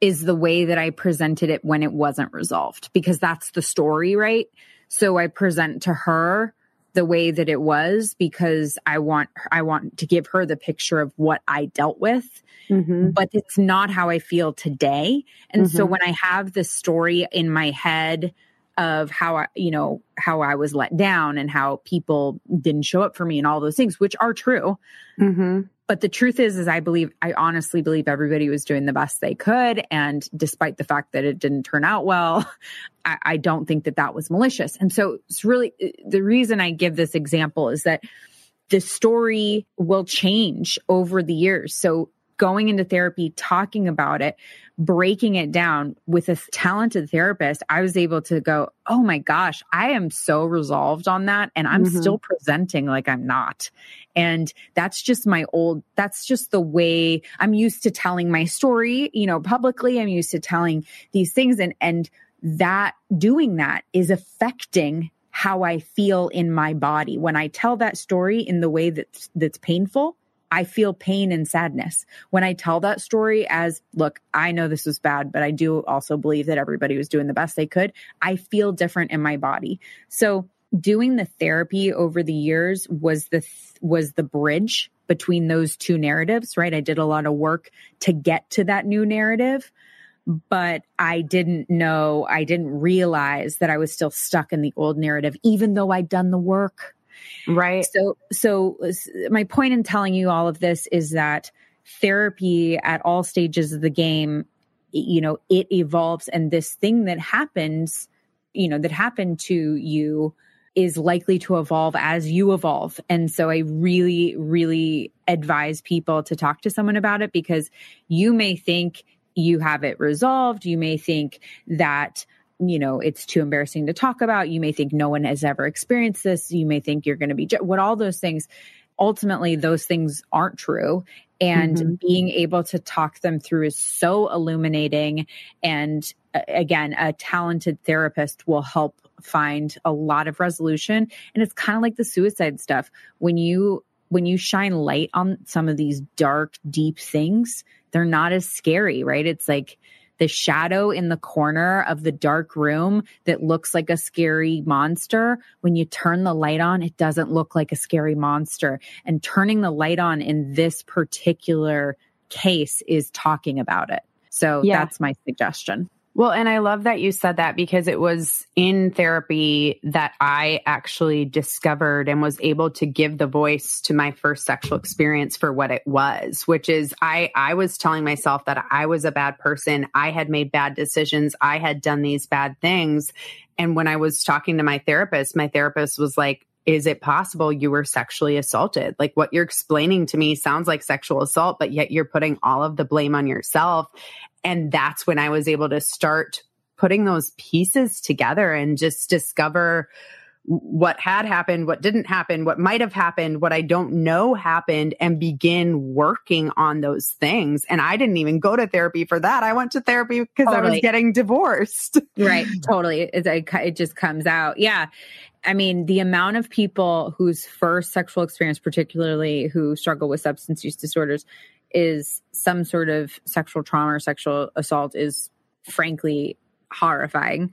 is the way that I presented it when it wasn't resolved because that's the story, right? So I present to her the way that it was because I want I want to give her the picture of what I dealt with. Mm-hmm. But it's not how I feel today. And mm-hmm. so when I have this story in my head of how I, you know, how I was let down and how people didn't show up for me and all those things, which are true. Mm-hmm. But the truth is, is I believe, I honestly believe everybody was doing the best they could. And despite the fact that it didn't turn out well, I, I don't think that that was malicious. And so it's really uh, the reason I give this example is that the story will change over the years. So going into therapy, talking about it, breaking it down with a talented therapist, I was able to go, oh my gosh, I am so resolved on that. And I'm mm-hmm. still presenting like I'm not. And that's just my old, that's just the way I'm used to telling my story, you know, publicly. I'm used to telling these things and, and that doing that is affecting how I feel in my body. When I tell that story in the way that's, that's painful, I feel pain and sadness. When I tell that story as, look, I know this was bad, but I do also believe that everybody was doing the best they could, I feel different in my body. So doing the therapy over the years was the was the bridge between those two narratives, right? I did a lot of work to get to that new narrative, but I didn't know, I didn't realize that I was still stuck in the old narrative even though I'd done the work Right. So, so my point in telling you all of this is that therapy at all stages of the game, you know, it evolves and this thing that happens, you know, that happened to you is likely to evolve as you evolve. And so I really, really advise people to talk to someone about it because you may think you have it resolved. You may think that you know, it's too embarrassing to talk about. You may think no one has ever experienced this. You may think you're going to be, what all those things, ultimately, those things aren't true. And mm-hmm. being able to talk them through is so illuminating. And uh, again, a talented therapist will help find a lot of resolution. And it's kind of like the suicide stuff. When you, when you shine light on some of these dark, deep things, they're not as scary, right? It's like, the shadow in the corner of the dark room that looks like a scary monster, when you turn the light on, it doesn't look like a scary monster. And turning the light on in this particular case is talking about it. So yeah. that's my suggestion. Well, and I love that you said that because it was in therapy that I actually discovered and was able to give the voice to my first sexual experience for what it was, which is I I was telling myself that I was a bad person, I had made bad decisions, I had done these bad things. And when I was talking to my therapist, my therapist was like, is it possible you were sexually assaulted? Like what you're explaining to me sounds like sexual assault, but yet you're putting all of the blame on yourself. And that's when I was able to start putting those pieces together and just discover what had happened, what didn't happen, what might have happened, what I don't know happened, and begin working on those things. And I didn't even go to therapy for that. I went to therapy because totally. I was getting divorced. right. Totally. It, it just comes out. Yeah. I mean, the amount of people whose first sexual experience, particularly who struggle with substance use disorders, is some sort of sexual trauma or sexual assault is frankly horrifying.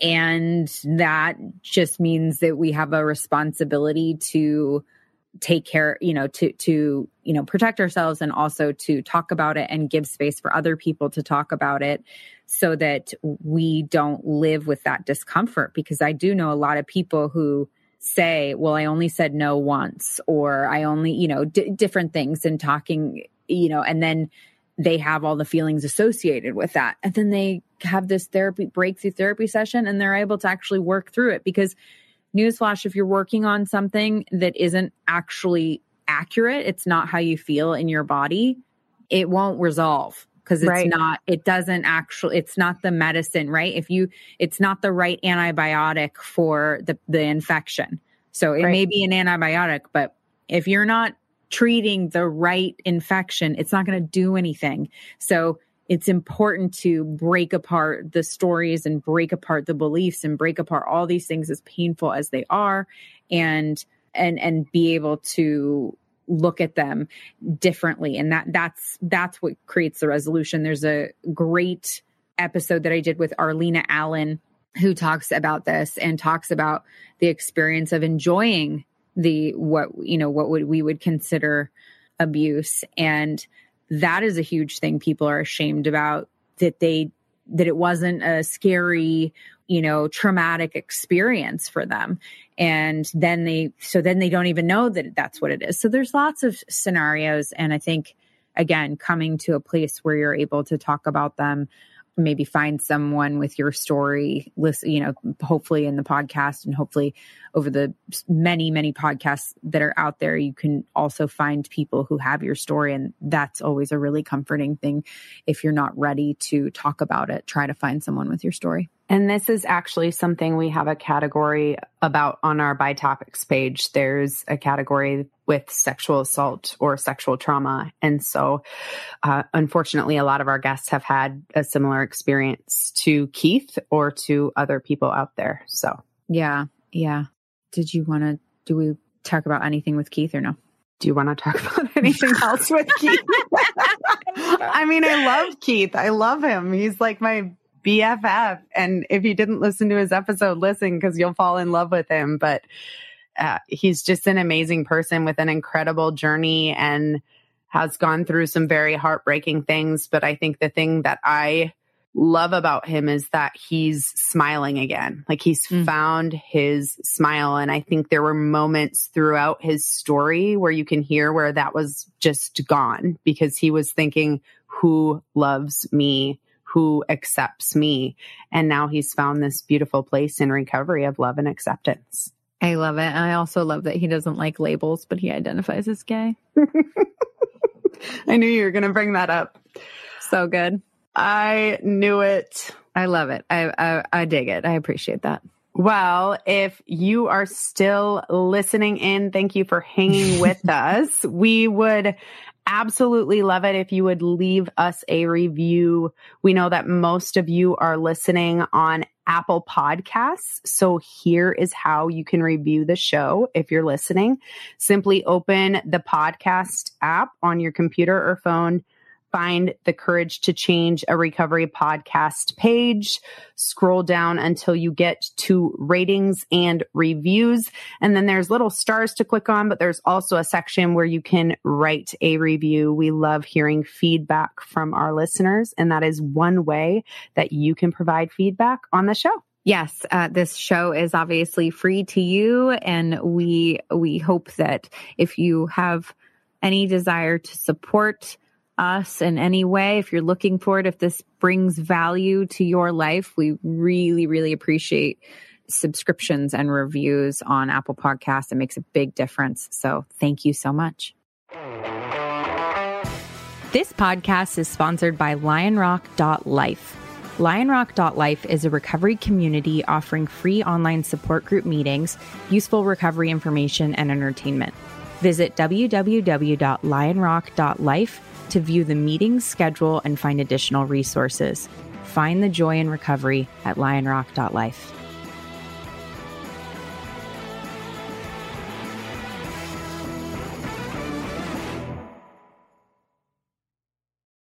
And that just means that we have a responsibility to take care, you know, to, to, you know, protect ourselves and also to talk about it and give space for other people to talk about it so that we don't live with that discomfort. Because I do know a lot of people who, say, well, I only said no once, or I only, you know, d- different things and talking you know, and then they have all the feelings associated with that. And then they have this therapy breakthrough therapy session and they're able to actually work through it because newsflash, if you're working on something that isn't actually accurate, it's not how you feel in your body, it won't resolve because it's Right. not it doesn't actually it's not the medicine right if you it's not the right antibiotic for the the infection so it Right. may be an antibiotic but if you're not treating the right infection it's not going to do anything. So it's important to break apart the stories and break apart the beliefs and break apart all these things as painful as they are and and and be able to look at them differently. And that that's that's what creates the resolution. There's a great episode that i did with arlena allen who talks about this and talks about the experience of enjoying the what you know what would we would consider abuse. And that is a huge thing people are ashamed about that they that it wasn't a scary you know traumatic experience for them. And then they so then they don't even know that that's what it is. So there's lots of scenarios. And i think again coming to a place where you're able to talk about them maybe find someone with your story listen you know hopefully in the podcast and hopefully over the many many podcasts that are out there you can also find people who have your story. And that's always a really comforting thing if you're not ready to talk about it try to find someone with your story And this is actually something we have a category about on our by topics page. There's a category with sexual assault or sexual trauma. And so, uh, unfortunately, a lot of our guests have had a similar experience to Keith or to other people out there. So, yeah yeah did you want to do we talk about anything with keith or no do you want to talk about anything else with Keith? I mean, I love Keith. I love him. He's like my BFF. And if you didn't listen to his episode, listen because you'll fall in love with him. But uh, he's just an amazing person with an incredible journey and has gone through some very heartbreaking things. But I think the thing that I love about him is that he's smiling again. Like he's Mm. found his smile. And I think there were moments throughout his story where you can hear where that was just gone because he was thinking, who loves me? Who accepts me? And now he's found this beautiful place in recovery of love and acceptance. i love it and i also love that he doesn't like labels but he identifies as gay I knew you were going to bring that up. so good I knew it. i love it I, I i dig it i appreciate that Well, if you are still listening in, thank you for hanging with us. We would absolutely love it if you would leave us a review. We know that most of you are listening on Apple Podcasts. So here is how you can review the show if you're listening. Simply open the podcast app on your computer or phone find the Courage to Change a Recovery podcast page. Scroll down until you get to ratings and reviews. And then there's little stars to click on, but there's also a section where you can write a review. We love hearing feedback from our listeners, and that is one way that you can provide feedback on the show. Yes, uh, this show is obviously free to you, and we we hope that if you have any desire to support us in any way, if you're looking for it, if this brings value to your life, we really really appreciate subscriptions and reviews on Apple Podcasts. It makes a big difference. So thank you so much. This podcast is sponsored by lionrock.life. Lionrock.life is a recovery community offering free online support group meetings, useful recovery information, and entertainment. Visit www.lionrock.life to view the meeting schedule and find additional resources. Find the joy in recovery at lionrock.life.